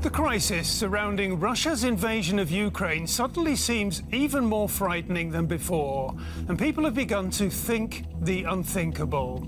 The crisis surrounding Russia's invasion of Ukraine suddenly seems even more frightening than before, and people have begun to think the unthinkable.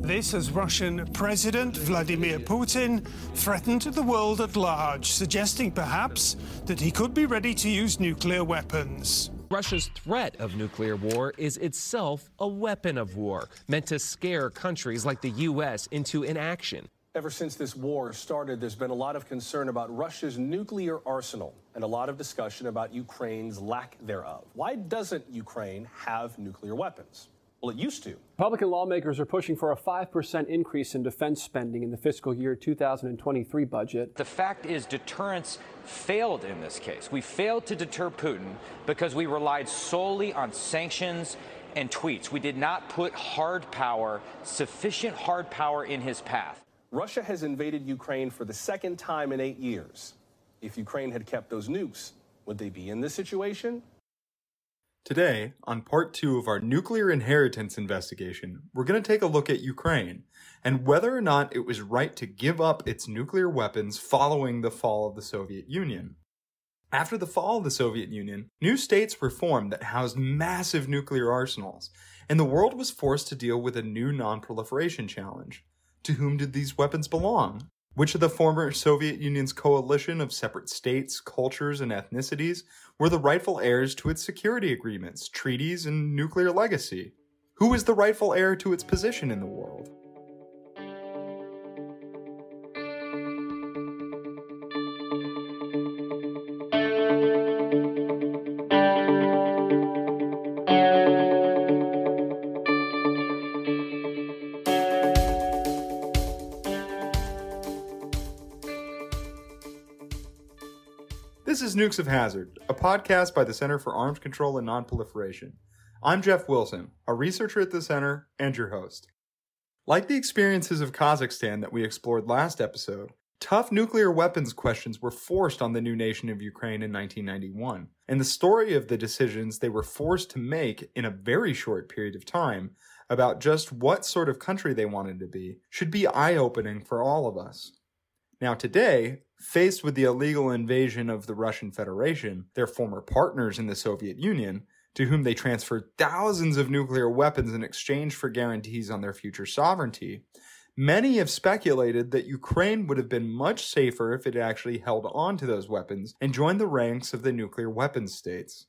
This as Russian President Vladimir Putin threatened the world at large, suggesting perhaps that he could be ready to use nuclear weapons. Russia's threat of nuclear war is itself a weapon of war, meant to scare countries like the U.S. into inaction. Ever since this war started, there's been a lot of concern about Russia's nuclear arsenal and a lot of discussion about Ukraine's lack thereof. Why doesn't Ukraine have nuclear weapons? Well, it used to. Republican lawmakers are pushing for a 5% increase in defense spending in the fiscal year 2023 budget. The fact is, deterrence failed in this case. We failed to deter Putin because we relied solely on sanctions and tweets. We did not put hard power, sufficient hard power, in his path. Russia has invaded Ukraine for the second time in eight years. If Ukraine had kept those nukes, would they be in this situation? Today, on part two of our nuclear inheritance investigation, we're going to take a look at Ukraine and whether or not it was right to give up its nuclear weapons following the fall of the Soviet Union. After the fall of the Soviet Union, new states were formed that housed massive nuclear arsenals, and the world was forced to deal with a new non-proliferation challenge. To whom did these weapons belong? Which of the former Soviet Union's coalition of separate states, cultures, and ethnicities were the rightful heirs to its security agreements, treaties, and nuclear legacy? Who is the rightful heir to its position in the world? Nukes of Hazard, a podcast by the Center for Arms Control and Nonproliferation. I'm Jeff Wilson, a researcher at the center and your host. Like the experiences of Kazakhstan that we explored last episode, tough nuclear weapons questions were forced on the new nation of Ukraine in 1991, and the story of the decisions they were forced to make in a very short period of time about just what sort of country they wanted to be should be eye opening for all of us. Now, today, faced with the illegal invasion of the Russian Federation, their former partners in the Soviet Union, to whom they transferred thousands of nuclear weapons in exchange for guarantees on their future sovereignty, many have speculated that Ukraine would have been much safer if it actually held on to those weapons and joined the ranks of the nuclear weapons states.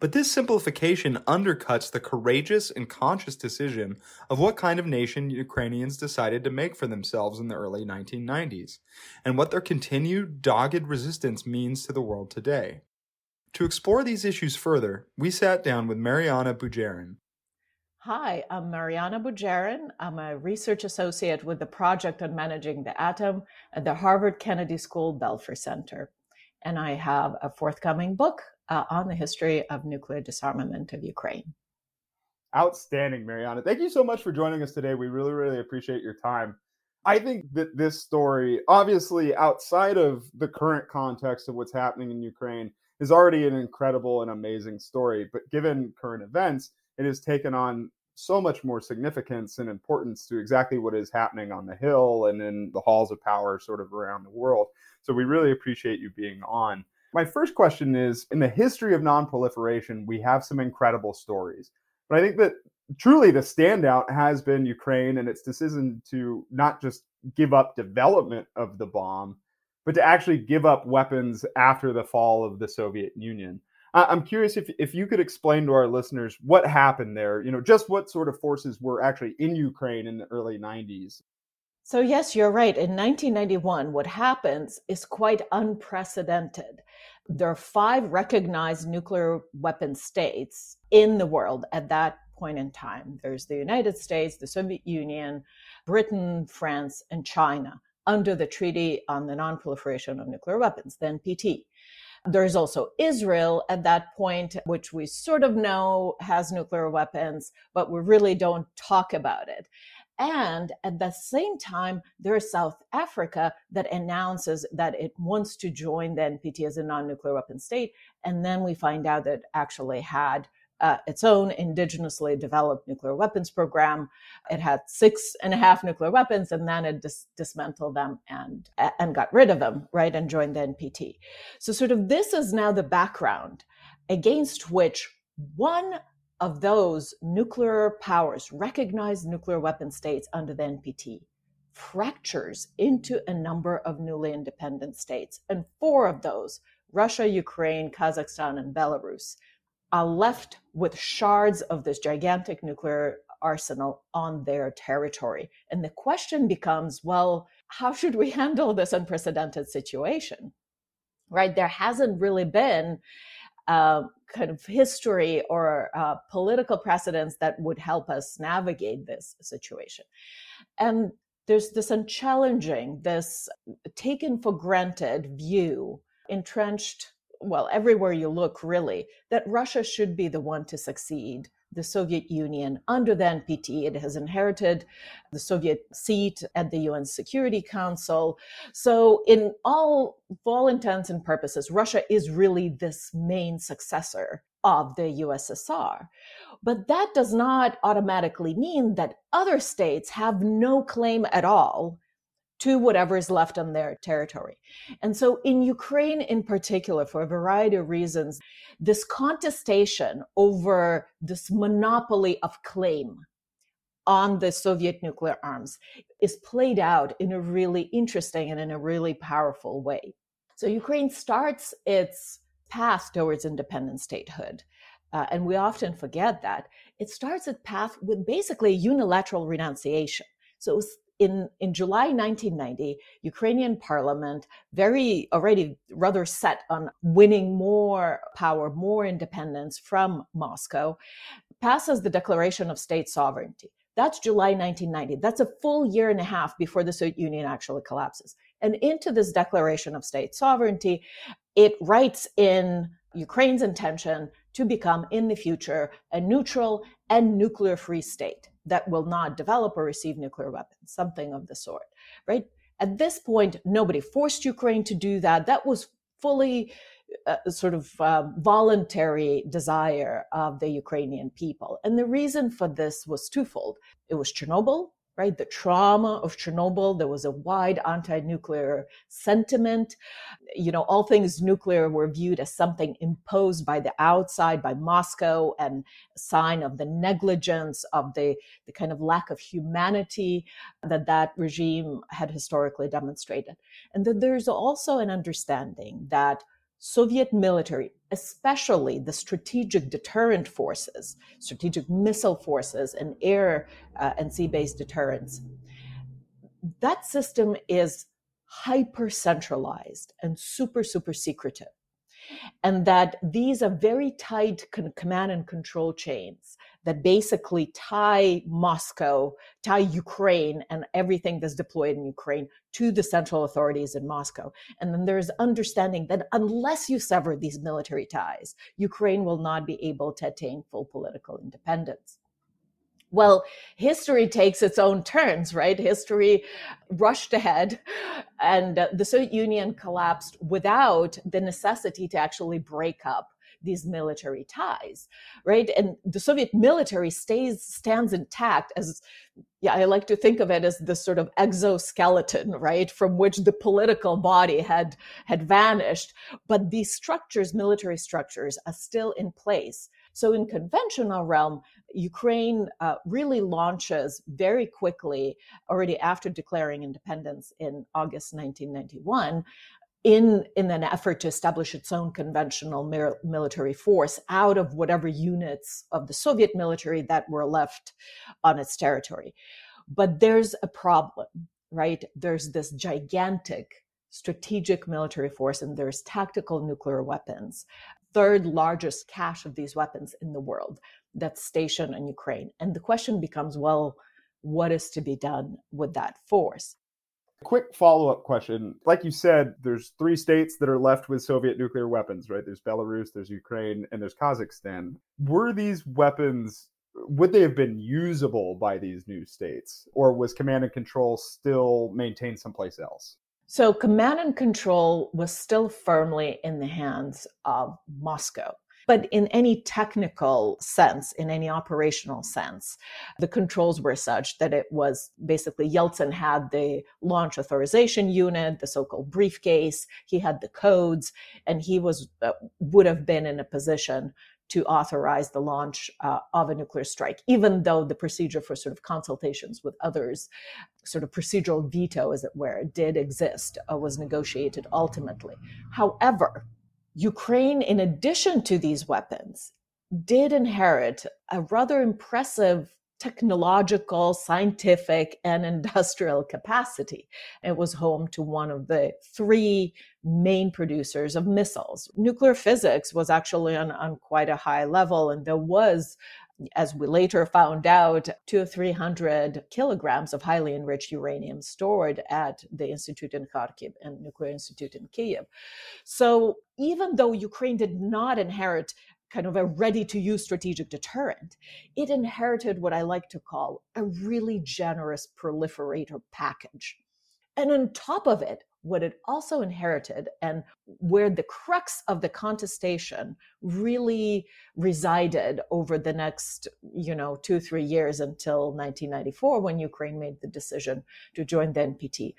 But this simplification undercuts the courageous and conscious decision of what kind of nation Ukrainians decided to make for themselves in the early 1990s, and what their continued dogged resistance means to the world today. To explore these issues further, we sat down with Mariana Budjeryn. Hi, I'm Mariana Budjeryn. I'm a research associate with the Project on Managing the Atom at the Harvard Kennedy School Belfer Center. And I have a forthcoming book uh, on the history of nuclear disarmament of Ukraine. Outstanding, Mariana. Thank you so much for joining us today. We really, really appreciate your time. I think that this story, obviously outside of the current context of what's happening in Ukraine, is already an incredible and amazing story. But given current events, it has taken on so much more significance and importance to exactly what is happening on the Hill and in the halls of power sort of around the world. So we really appreciate you being on. My first question is in the history of nonproliferation, we have some incredible stories. But I think that truly the standout has been Ukraine and its decision to not just give up development of the bomb, but to actually give up weapons after the fall of the Soviet Union. I'm curious if, if you could explain to our listeners what happened there, you know, just what sort of forces were actually in Ukraine in the early 90s. So, yes, you're right. In 1991, what happens is quite unprecedented. There are five recognized nuclear weapon states in the world at that point in time. There's the United States, the Soviet Union, Britain, France, and China under the Treaty on the Non-Proliferation of Nuclear Weapons, the NPT. There's also Israel at that point, which we sort of know has nuclear weapons, but we really don't talk about it. And at the same time, there's South Africa that announces that it wants to join the NPT as a non nuclear weapon state. And then we find out that it actually had uh, its own indigenously developed nuclear weapons program. It had six and a half nuclear weapons, and then it dis- dismantled them and and got rid of them, right, and joined the NPT. So, sort of, this is now the background against which one of those nuclear powers, recognized nuclear weapon states under the NPT, fractures into a number of newly independent states. And four of those, Russia, Ukraine, Kazakhstan, and Belarus, are left with shards of this gigantic nuclear arsenal on their territory. And the question becomes well, how should we handle this unprecedented situation? Right? There hasn't really been uh, kind of history or uh, political precedents that would help us navigate this situation. And there's this unchallenging, this taken for granted view entrenched, well, everywhere you look, really, that Russia should be the one to succeed the Soviet Union under the NPT. It has inherited the Soviet seat at the UN Security Council. So, in all, all intents and purposes, Russia is really this main successor of the USSR. But that does not automatically mean that other states have no claim at all to whatever is left on their territory. And so in Ukraine in particular, for a variety of reasons, this contestation over this monopoly of claim on the Soviet nuclear arms is played out in a really interesting and in a really powerful way. So Ukraine starts its path towards independent statehood. Uh, and we often forget that it starts its path with basically unilateral renunciation. So it was in, in July 1990, Ukrainian parliament, very already rather set on winning more power, more independence from Moscow, passes the Declaration of State Sovereignty. That's July 1990. That's a full year and a half before the Soviet Union actually collapses. And into this Declaration of State Sovereignty, it writes in Ukraine's intention to become in the future a neutral and nuclear free state that will not develop or receive nuclear weapons, something of the sort, right? At this point, nobody forced Ukraine to do that. That was fully uh, sort of uh, voluntary desire of the Ukrainian people. And the reason for this was twofold. It was Chernobyl, right? The trauma of Chernobyl, there was a wide anti nuclear sentiment. You know, all things nuclear were viewed as something imposed by the outside, by Moscow, and a sign of the negligence, of the, the kind of lack of humanity that that regime had historically demonstrated. And that there's also an understanding that Soviet military, especially the strategic deterrent forces, strategic missile forces, and air uh, and sea based deterrents, that system is hyper centralized and super, super secretive. And that these are very tight command and control chains that basically tie Moscow, tie Ukraine and everything that's deployed in Ukraine to the central authorities in Moscow. And then there's understanding that unless you sever these military ties, Ukraine will not be able to attain full political independence. Well, history takes its own turns, right? History rushed ahead, and the Soviet Union collapsed without the necessity to actually break up these military ties, right? And the Soviet military stays stands intact as yeah, I like to think of it as this sort of exoskeleton, right, from which the political body had had vanished, but these structures, military structures, are still in place. So in conventional realm, Ukraine uh, really launches very quickly, already after declaring independence in August 1991, in, in an effort to establish its own conventional military force out of whatever units of the Soviet military that were left on its territory. But there's a problem, right? There's this gigantic strategic military force and there's tactical nuclear weapons, third largest cache of these weapons in the world that's stationed in Ukraine. And the question becomes well, what is to be done with that force? Quick follow up question. Like you said, there's three states that are left with Soviet nuclear weapons, right? There's Belarus, there's Ukraine, and there's Kazakhstan. Were these weapons, would they have been usable by these new states? Or was command and control still maintained someplace else? So, command and control was still firmly in the hands of Moscow. But in any technical sense, in any operational sense, the controls were such that it was basically Yeltsin had the launch authorization unit, the so-called briefcase, he had the codes, and he was uh, would have been in a position to authorize the launch uh, of a nuclear strike, even though the procedure for sort of consultations with others, sort of procedural veto, as it were, did exist, uh, was negotiated ultimately. However, Ukraine, in addition to these weapons, did inherit a rather impressive technological, scientific, and industrial capacity. It was home to one of the three main producers of missiles. Nuclear physics was actually on, on quite a high level, and there was as we later found out, two or three hundred kilograms of highly enriched uranium stored at the Institute in Kharkiv and Nuclear Institute in Kiev. So even though Ukraine did not inherit kind of a ready to use strategic deterrent, it inherited what I like to call a really generous proliferator package. And on top of it, what it also inherited and where the crux of the contestation really resided over the next you know two three years until 1994 when ukraine made the decision to join the npt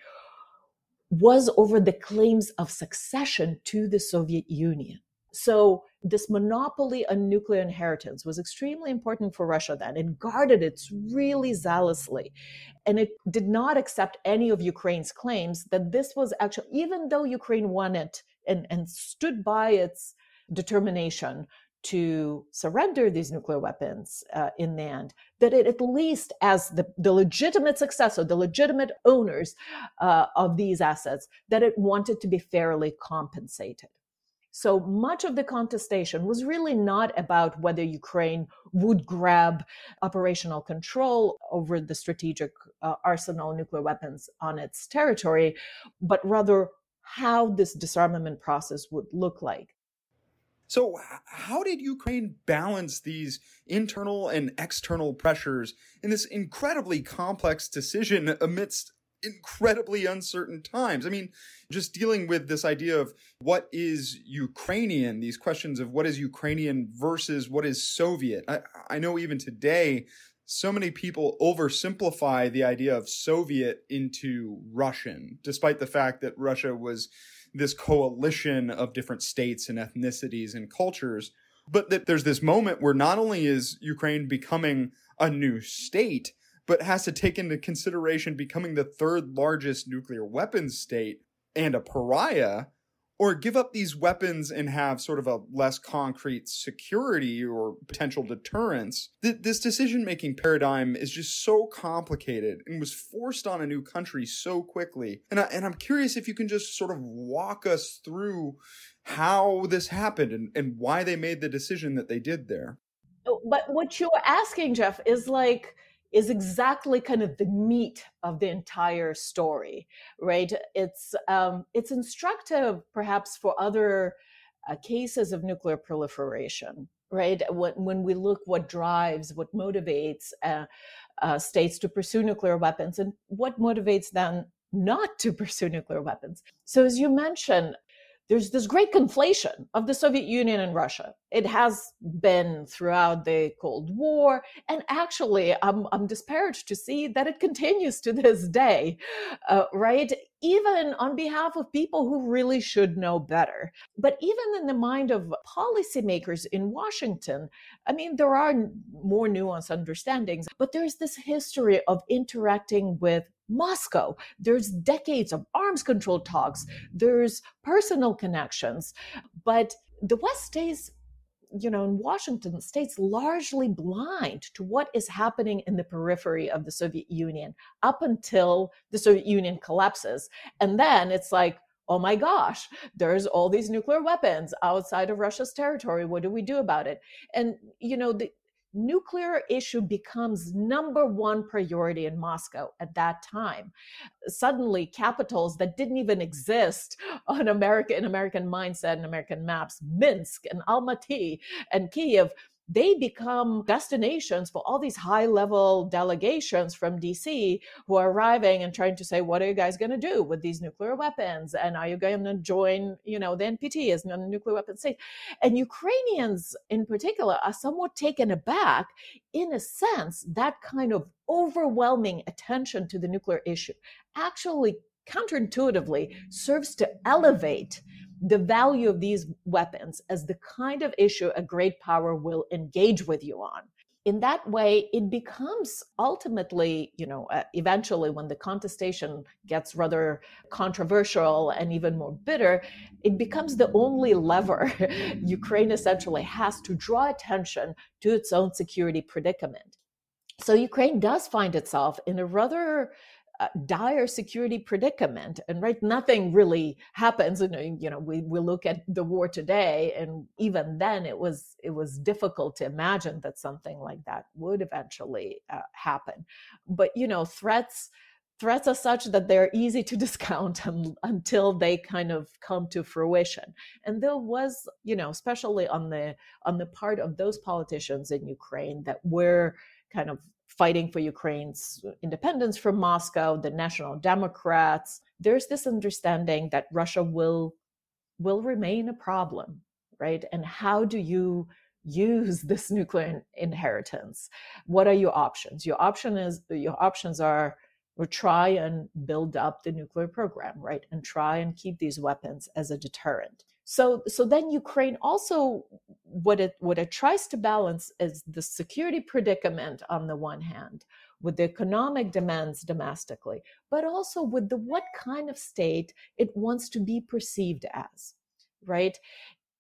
was over the claims of succession to the soviet union so this monopoly on nuclear inheritance was extremely important for Russia then. It guarded it really zealously. And it did not accept any of Ukraine's claims that this was actually, even though Ukraine won it and, and stood by its determination to surrender these nuclear weapons uh, in the end, that it at least, as the, the legitimate successor, the legitimate owners uh, of these assets, that it wanted to be fairly compensated. So much of the contestation was really not about whether Ukraine would grab operational control over the strategic uh, arsenal nuclear weapons on its territory, but rather how this disarmament process would look like. So, how did Ukraine balance these internal and external pressures in this incredibly complex decision amidst incredibly uncertain times. I mean, just dealing with this idea of what is Ukrainian, these questions of what is Ukrainian versus what is Soviet. I, I know even today, so many people oversimplify the idea of Soviet into Russian, despite the fact that Russia was this coalition of different states and ethnicities and cultures. But that there's this moment where not only is Ukraine becoming a new state, but has to take into consideration becoming the third largest nuclear weapons state and a pariah, or give up these weapons and have sort of a less concrete security or potential deterrence. Th- this decision making paradigm is just so complicated and was forced on a new country so quickly. And, I, and I'm curious if you can just sort of walk us through how this happened and, and why they made the decision that they did there. Oh, but what you're asking, Jeff, is like, is exactly kind of the meat of the entire story, right? It's um, it's instructive, perhaps, for other uh, cases of nuclear proliferation, right? When, when we look what drives, what motivates uh, uh, states to pursue nuclear weapons, and what motivates them not to pursue nuclear weapons. So, as you mentioned, there's this great conflation of the Soviet Union and Russia. It has been throughout the Cold War. And actually, I'm, I'm disparaged to see that it continues to this day, uh, right? Even on behalf of people who really should know better. But even in the mind of policymakers in Washington, I mean, there are more nuanced understandings, but there's this history of interacting with Moscow. There's decades of arms control talks. There's personal connections. But the West stays, you know, in Washington stays largely blind to what is happening in the periphery of the Soviet Union up until the Soviet Union collapses. And then it's like, oh my gosh, there's all these nuclear weapons outside of Russia's territory. What do we do about it? And, you know, the, nuclear issue becomes number one priority in Moscow at that time. Suddenly, capitals that didn't even exist on America in American mindset and American maps, Minsk and Almaty and Kiev, they become destinations for all these high level delegations from DC who are arriving and trying to say, what are you guys going to do with these nuclear weapons? And are you going to join, you know, the NPT as a nuclear weapon state? And Ukrainians in particular are somewhat taken aback in a sense, that kind of overwhelming attention to the nuclear issue actually counterintuitively serves to elevate the value of these weapons as the kind of issue a great power will engage with you on. In that way it becomes ultimately you know uh, eventually when the contestation gets rather controversial and even more bitter it becomes the only lever ukraine essentially has to draw attention to its own security predicament. So ukraine does find itself in a rather dire security predicament and right nothing really happens and you know we, we look at the war today and even then it was it was difficult to imagine that something like that would eventually uh, happen. But you know threats threats are such that they're easy to discount until they kind of come to fruition. And there was you know especially on the on the part of those politicians in ukraine that were kind of fighting for Ukraine's independence from Moscow, the National Democrats. There's this understanding that Russia will will remain a problem, right? And how do you use this nuclear inheritance? What are your options? Your option is your options are or try and build up the nuclear program, right? And try and keep these weapons as a deterrent. So, so then Ukraine also what it what it tries to balance is the security predicament on the one hand, with the economic demands domestically, but also with the what kind of state it wants to be perceived as, right?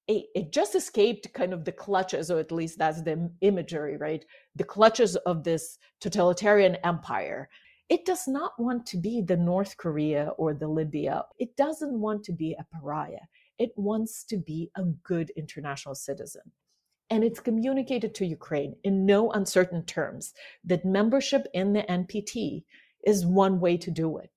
It, it just escaped kind of the clutches, or at least that's the imagery, right? The clutches of this totalitarian empire it does not want to be the North Korea or the Libya. It doesn't want to be a pariah. It wants to be a good international citizen. And it's communicated to Ukraine in no uncertain terms that membership in the NPT is one way to do it.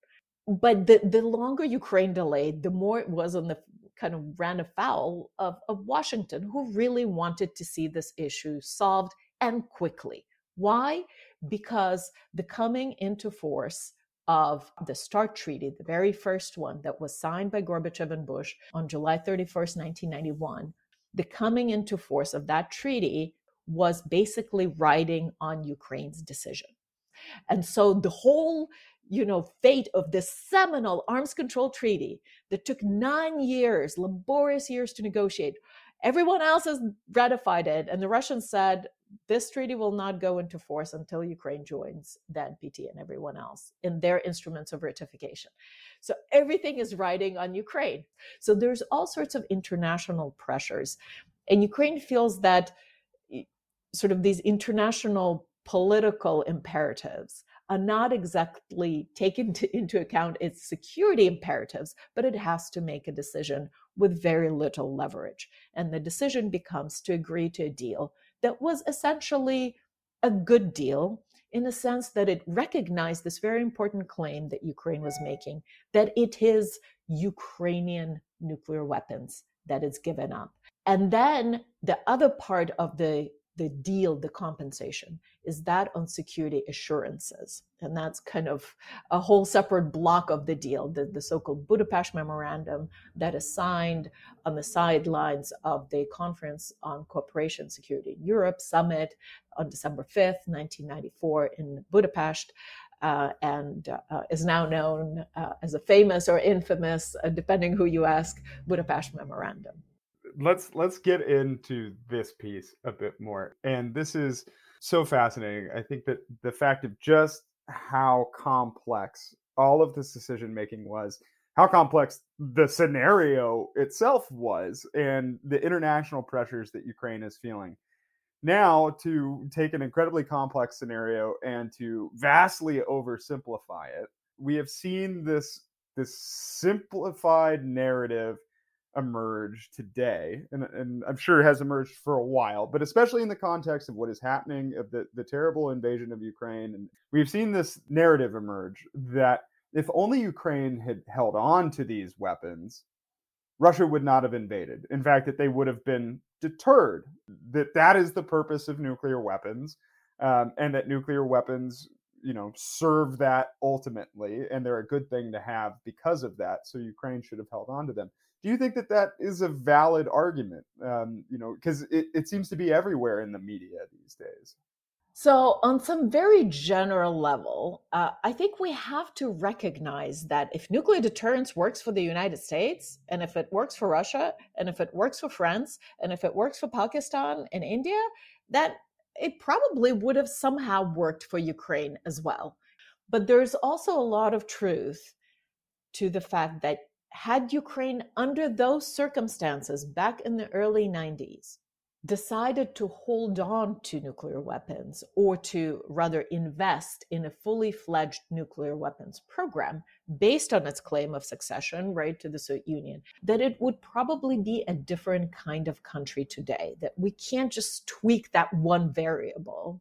But the, the longer Ukraine delayed, the more it was on the kind of ran afoul of, of Washington, who really wanted to see this issue solved and quickly. Why? Because the coming into force of the START Treaty, the very first one that was signed by Gorbachev and Bush on July 31st, 1991, the coming into force of that treaty was basically riding on Ukraine's decision. And so the whole you know fate of this seminal arms control treaty that took 9 years laborious years to negotiate everyone else has ratified it and the Russians said this treaty will not go into force until Ukraine joins the NPT and everyone else in their instruments of ratification. So everything is riding on Ukraine. So there's all sorts of international pressures. And Ukraine feels that sort of these international political imperatives are not exactly taken to, into account its security imperatives, but it has to make a decision with very little leverage. And the decision becomes to agree to a deal that was essentially a good deal in the sense that it recognized this very important claim that Ukraine was making that it is Ukrainian nuclear weapons that is given up. And then the other part of the the deal, the compensation, is that on security assurances. And that's kind of a whole separate block of the deal, the, the so called Budapest Memorandum that is signed on the sidelines of the Conference on Cooperation Security in Europe summit on December 5th, 1994, in Budapest. Uh, and uh, is now known uh, as a famous or infamous, uh, depending who you ask, Budapest Memorandum let's let's get into this piece a bit more. And this is so fascinating. I think that the fact of just how complex all of this decision making was, how complex the scenario itself was, and the international pressures that Ukraine is feeling. Now, to take an incredibly complex scenario and to vastly oversimplify it, we have seen this this simplified narrative emerge today, and, and I'm sure it has emerged for a while, but especially in the context of what is happening of the, the terrible invasion of Ukraine. And we've seen this narrative emerge that if only Ukraine had held on to these weapons, Russia would not have invaded. In fact, that they would have been deterred. That that is the purpose of nuclear weapons, um, and that nuclear weapons, you know, serve that ultimately, and they're a good thing to have because of that. So Ukraine should have held on to them. Do you think that that is a valid argument? Um, you know, because it, it seems to be everywhere in the media these days. So, on some very general level, uh, I think we have to recognize that if nuclear deterrence works for the United States, and if it works for Russia, and if it works for France, and if it works for Pakistan and India, that it probably would have somehow worked for Ukraine as well. But there's also a lot of truth to the fact that had Ukraine, under those circumstances back in the early 90s, decided to hold on to nuclear weapons or to rather invest in a fully fledged nuclear weapons program based on its claim of succession right to the Soviet Union that it would probably be a different kind of country today that we can't just tweak that one variable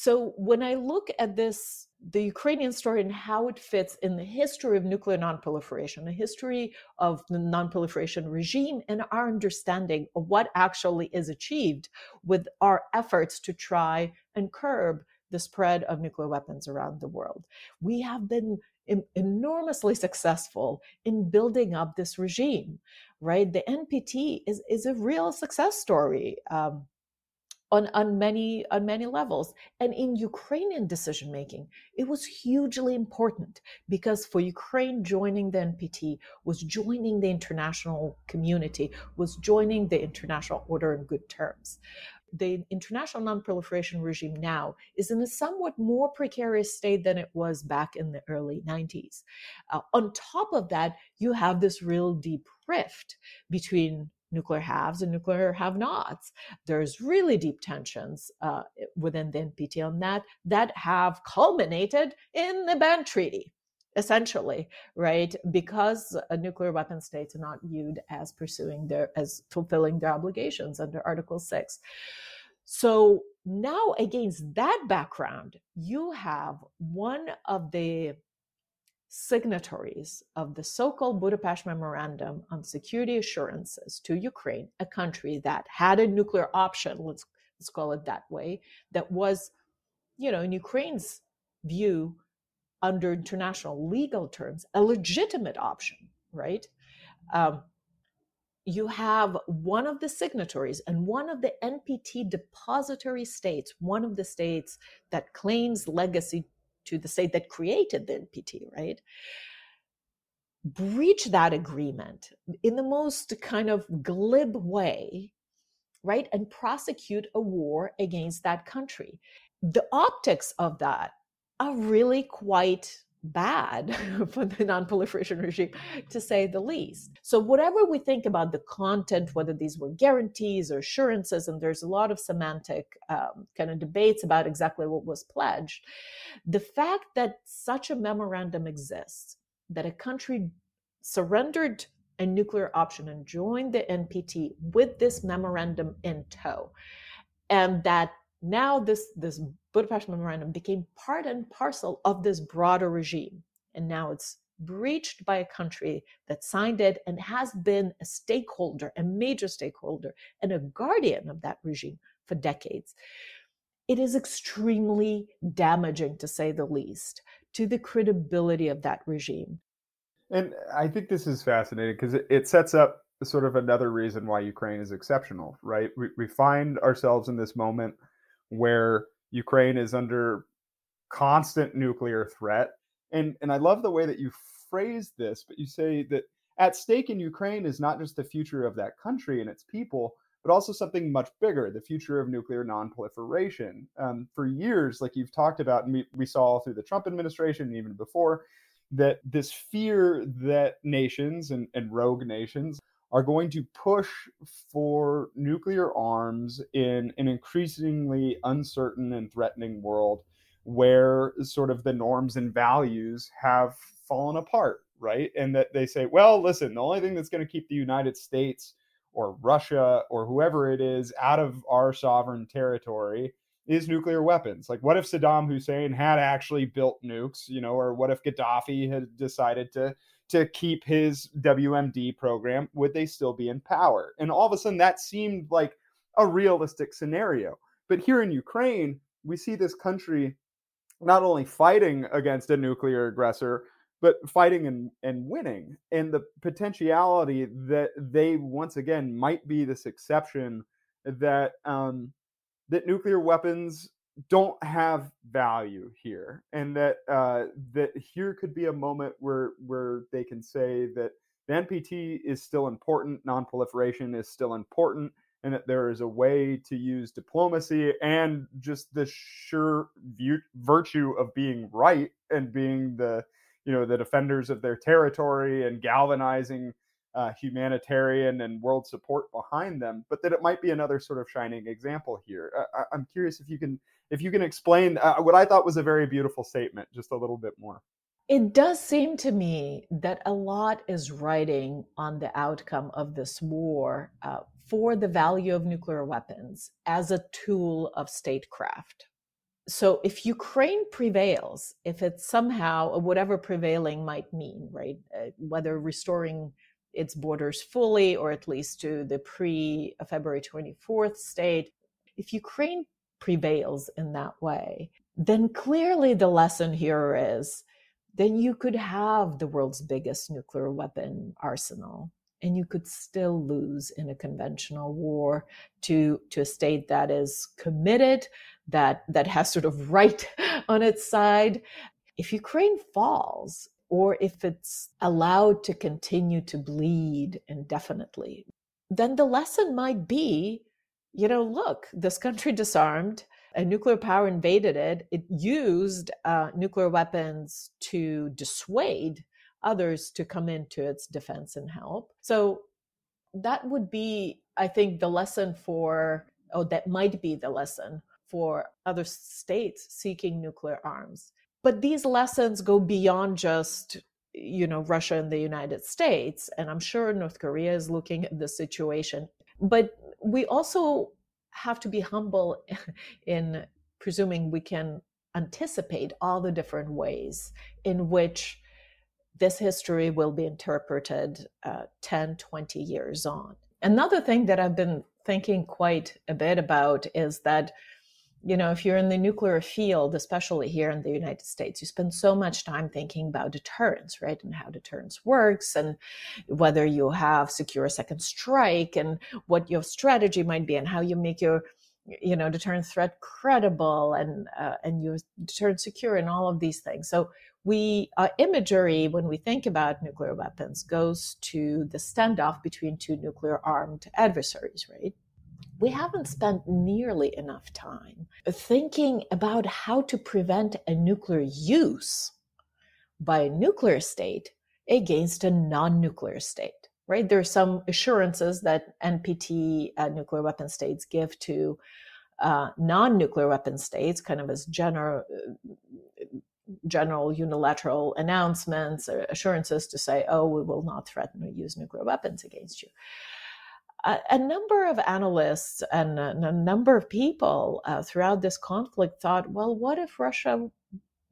so when I look at this, the Ukrainian story and how it fits in the history of nuclear nonproliferation, the history of the nonproliferation regime, and our understanding of what actually is achieved with our efforts to try and curb the spread of nuclear weapons around the world. We have been enormously successful in building up this regime, right? The NPT is, is a real success story. Um, on, on many on many levels and in ukrainian decision making it was hugely important because for ukraine joining the npt was joining the international community was joining the international order in good terms the international nonproliferation regime now is in a somewhat more precarious state than it was back in the early 90s. Uh, on top of that, you have this real deep rift between nuclear haves and nuclear have nots. There's really deep tensions uh, within the NPT on that that have culminated in the ban treaty, essentially, right? Because nuclear weapon states are not viewed as pursuing their, as fulfilling their obligations under Article 6. So now, against that background, you have one of the signatories of the so called Budapest Memorandum on Security Assurances to Ukraine, a country that had a nuclear option, let's, let's call it that way, that was, you know, in Ukraine's view, under international legal terms, a legitimate option, right? Um, you have one of the signatories and one of the NPT depository states, one of the states that claims legacy to the state that created the NPT, right? Breach that agreement in the most kind of glib way, right? And prosecute a war against that country. The optics of that are really quite bad for the non-proliferation regime to say the least. So whatever we think about the content whether these were guarantees or assurances and there's a lot of semantic um, kind of debates about exactly what was pledged the fact that such a memorandum exists that a country surrendered a nuclear option and joined the npt with this memorandum in tow and that now this this Budapest Memorandum became part and parcel of this broader regime, and now it's breached by a country that signed it and has been a stakeholder, a major stakeholder, and a guardian of that regime for decades. It is extremely damaging, to say the least, to the credibility of that regime. And I think this is fascinating because it sets up sort of another reason why Ukraine is exceptional, right? We, we find ourselves in this moment where Ukraine is under constant nuclear threat. And and I love the way that you phrase this, but you say that at stake in Ukraine is not just the future of that country and its people, but also something much bigger, the future of nuclear nonproliferation. Um, for years, like you've talked about, and we, we saw through the Trump administration and even before, that this fear that nations and, and rogue nations are going to push for nuclear arms in an increasingly uncertain and threatening world where sort of the norms and values have fallen apart, right? And that they say, well, listen, the only thing that's going to keep the United States or Russia or whoever it is out of our sovereign territory is nuclear weapons. Like, what if Saddam Hussein had actually built nukes, you know, or what if Gaddafi had decided to to keep his WMD program, would they still be in power? And all of a sudden, that seemed like a realistic scenario. But here in Ukraine, we see this country not only fighting against a nuclear aggressor, but fighting and, and winning. And the potentiality that they once again might be this exception that um, that nuclear weapons don't have value here, and that uh, that here could be a moment where where they can say that the NPT is still important, non-proliferation is still important, and that there is a way to use diplomacy and just the sure view, virtue of being right and being the you know the defenders of their territory and galvanizing uh, humanitarian and world support behind them but that it might be another sort of shining example here. I, am curious if you can if you can explain uh, what i thought was a very beautiful statement just a little bit more it does seem to me that a lot is riding on the outcome of this war uh, for the value of nuclear weapons as a tool of statecraft. So if Ukraine prevails, if it's somehow whatever prevailing might mean, right, uh, whether restoring its borders fully or at least to the pre February 24th state, if Ukraine prevails in that way, then clearly the lesson here is then you could have the world's biggest nuclear weapon arsenal and you could still lose in a conventional war to to a state that is committed that that has sort of right on its side. If ukraine falls or if it's allowed to continue to bleed indefinitely then the lesson might be you know look this country disarmed a nuclear power invaded it it used uh, nuclear weapons to dissuade others to come into its defense and help. So that would be, I think, the lesson for, oh, that might be the lesson for other states seeking nuclear arms. But these lessons go beyond just, you know, Russia and the United States. And I'm sure North Korea is looking at the situation. But we also have to be humble in presuming we can anticipate all the different ways in which this history will be interpreted uh, 10, 20 years on. Another thing that I've been thinking quite a bit about is that, you know, if you're in the nuclear field, especially here in the United States, you spend so much time thinking about deterrence, right? And how deterrence works and whether you have secure second strike and what your strategy might be and how you make your you know deterrence threat credible and uh, and your deterrent secure and all of these things so we uh, imagery when we think about nuclear weapons goes to the standoff between two nuclear armed adversaries right we haven't spent nearly enough time thinking about how to prevent a nuclear use by a nuclear state against a non-nuclear state right there are some assurances that npt uh, nuclear weapon states give to uh, non-nuclear weapon states kind of as general general unilateral announcements or assurances to say, oh, we will not threaten or use nuclear weapons against you. A, number of analysts and a, a number of people uh, throughout this conflict thought, well, what if Russia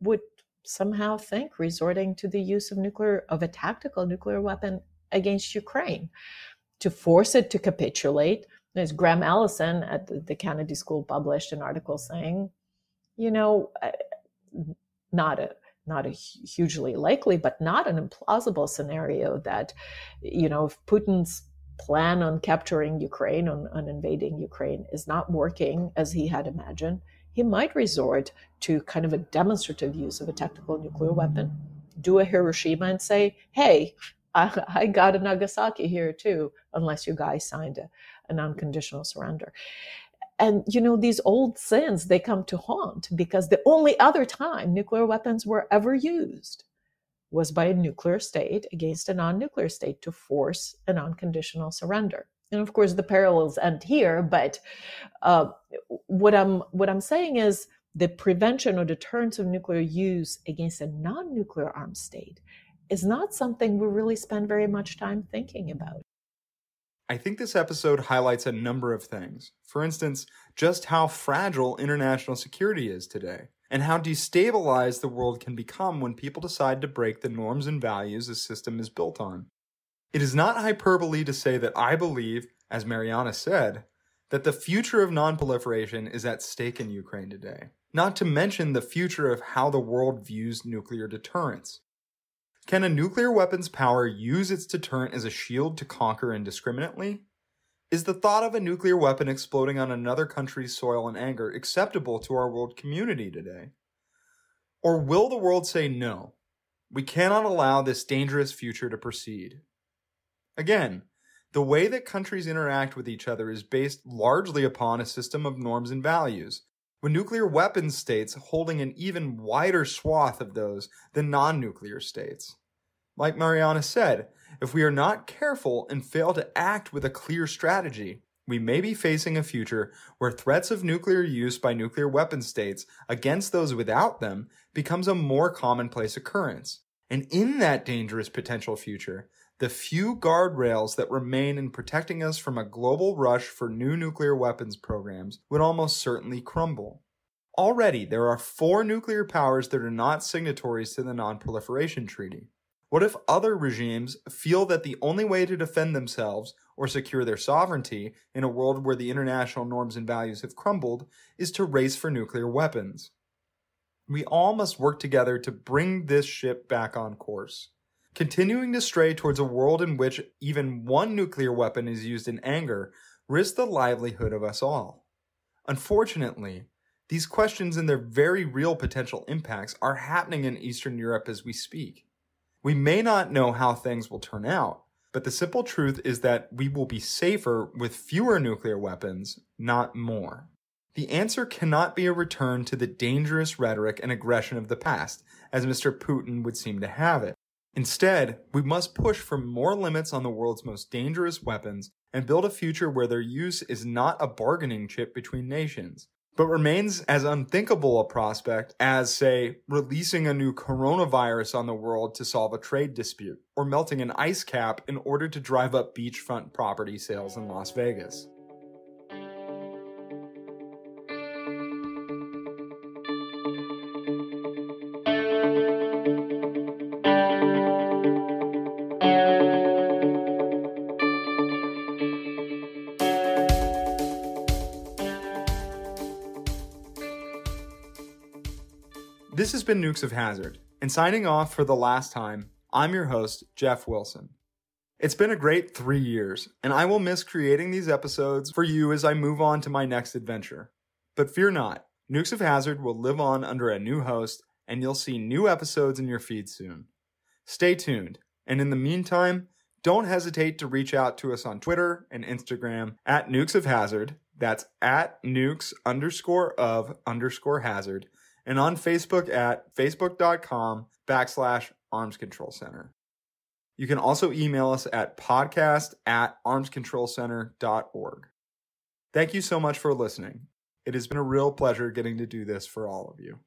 would somehow think resorting to the use of nuclear of a tactical nuclear weapon against Ukraine to force it to capitulate? As Graham Allison at the, the Kennedy School published an article saying, you know, uh, not a not a hugely likely, but not an implausible scenario that, you know, if Putin's plan on capturing Ukraine, on, on invading Ukraine, is not working as he had imagined, he might resort to kind of a demonstrative use of a tactical nuclear weapon, do a Hiroshima and say, hey, I, I got a Nagasaki here too, unless you guys signed a, an unconditional surrender. And you know these old sins they come to haunt because the only other time nuclear weapons were ever used was by a nuclear state against a non-nuclear state to force an unconditional surrender and of course the parallels end here but uh, what i'm what i'm saying is the prevention or deterrence of nuclear use against a non-nuclear armed state is not something we really spend very much time thinking about I think this episode highlights a number of things. For instance, just how fragile international security is today. And how destabilized the world can become when people decide to break the norms and values a system is built on. It is not hyperbole to say that I believe, as Mariana said, that the future of nonproliferation is at stake in Ukraine today, not to mention the future of how the world views nuclear deterrence. Can a nuclear weapons power use its deterrent as a shield to conquer indiscriminately? Is the thought of a nuclear weapon exploding on another country's soil in anger acceptable to our world community today? Or will the world say no? We cannot allow this dangerous future to proceed. Again, the way that countries interact with each other is based largely upon a system of norms and values, with nuclear weapons states holding an even wider swath of those than non nuclear states. Like Mariana said, if we are not careful and fail to act with a clear strategy, we may be facing a future where threats of nuclear use by nuclear weapon states against those without them becomes a more commonplace occurrence. And in that dangerous potential future, the few guardrails that remain in protecting us from a global rush for new nuclear weapons programs would almost certainly crumble. Already, there are four nuclear powers that are not signatories to the Non-Proliferation Treaty. What if other regimes feel that the only way to defend themselves or secure their sovereignty in a world where the international norms and values have crumbled is to race for nuclear weapons? We all must work together to bring this ship back on course. Continuing to stray towards a world in which even one nuclear weapon is used in anger risks the livelihood of us all. Unfortunately, these questions and their very real potential impacts are happening in Eastern Europe as we speak. We may not know how things will turn out, but the simple truth is that we will be safer with fewer nuclear weapons, not more. The answer cannot be a return to the dangerous rhetoric and aggression of the past, as Mr. Putin would seem to have it. Instead, we must push for more limits on the world's most dangerous weapons and build a future where their use is not a bargaining chip between nations, but remains as unthinkable a prospect as, say, releasing a new coronavirus on the world to solve a trade dispute, or melting an ice cap in order to drive up beachfront property sales in Las Vegas. This has been Nukes of Hazard, and signing off for the last time, I'm your host, Jeff Wilson. It's been a great three years, and I will miss creating these episodes for you as I move on to my next adventure. But fear not, Nukes of Hazard will live on under a new host, and you'll see new episodes in your feed soon. Stay tuned, and in the meantime, don't hesitate to reach out to us on Twitter and Instagram at Nukes of Hazard. That's at nukes underscore of underscore hazard and on Facebook at facebook.com backslash arms control center. You can also email us at podcast at armscontrolcenter.org. Thank you so much for listening. It has been a real pleasure getting to do this for all of you.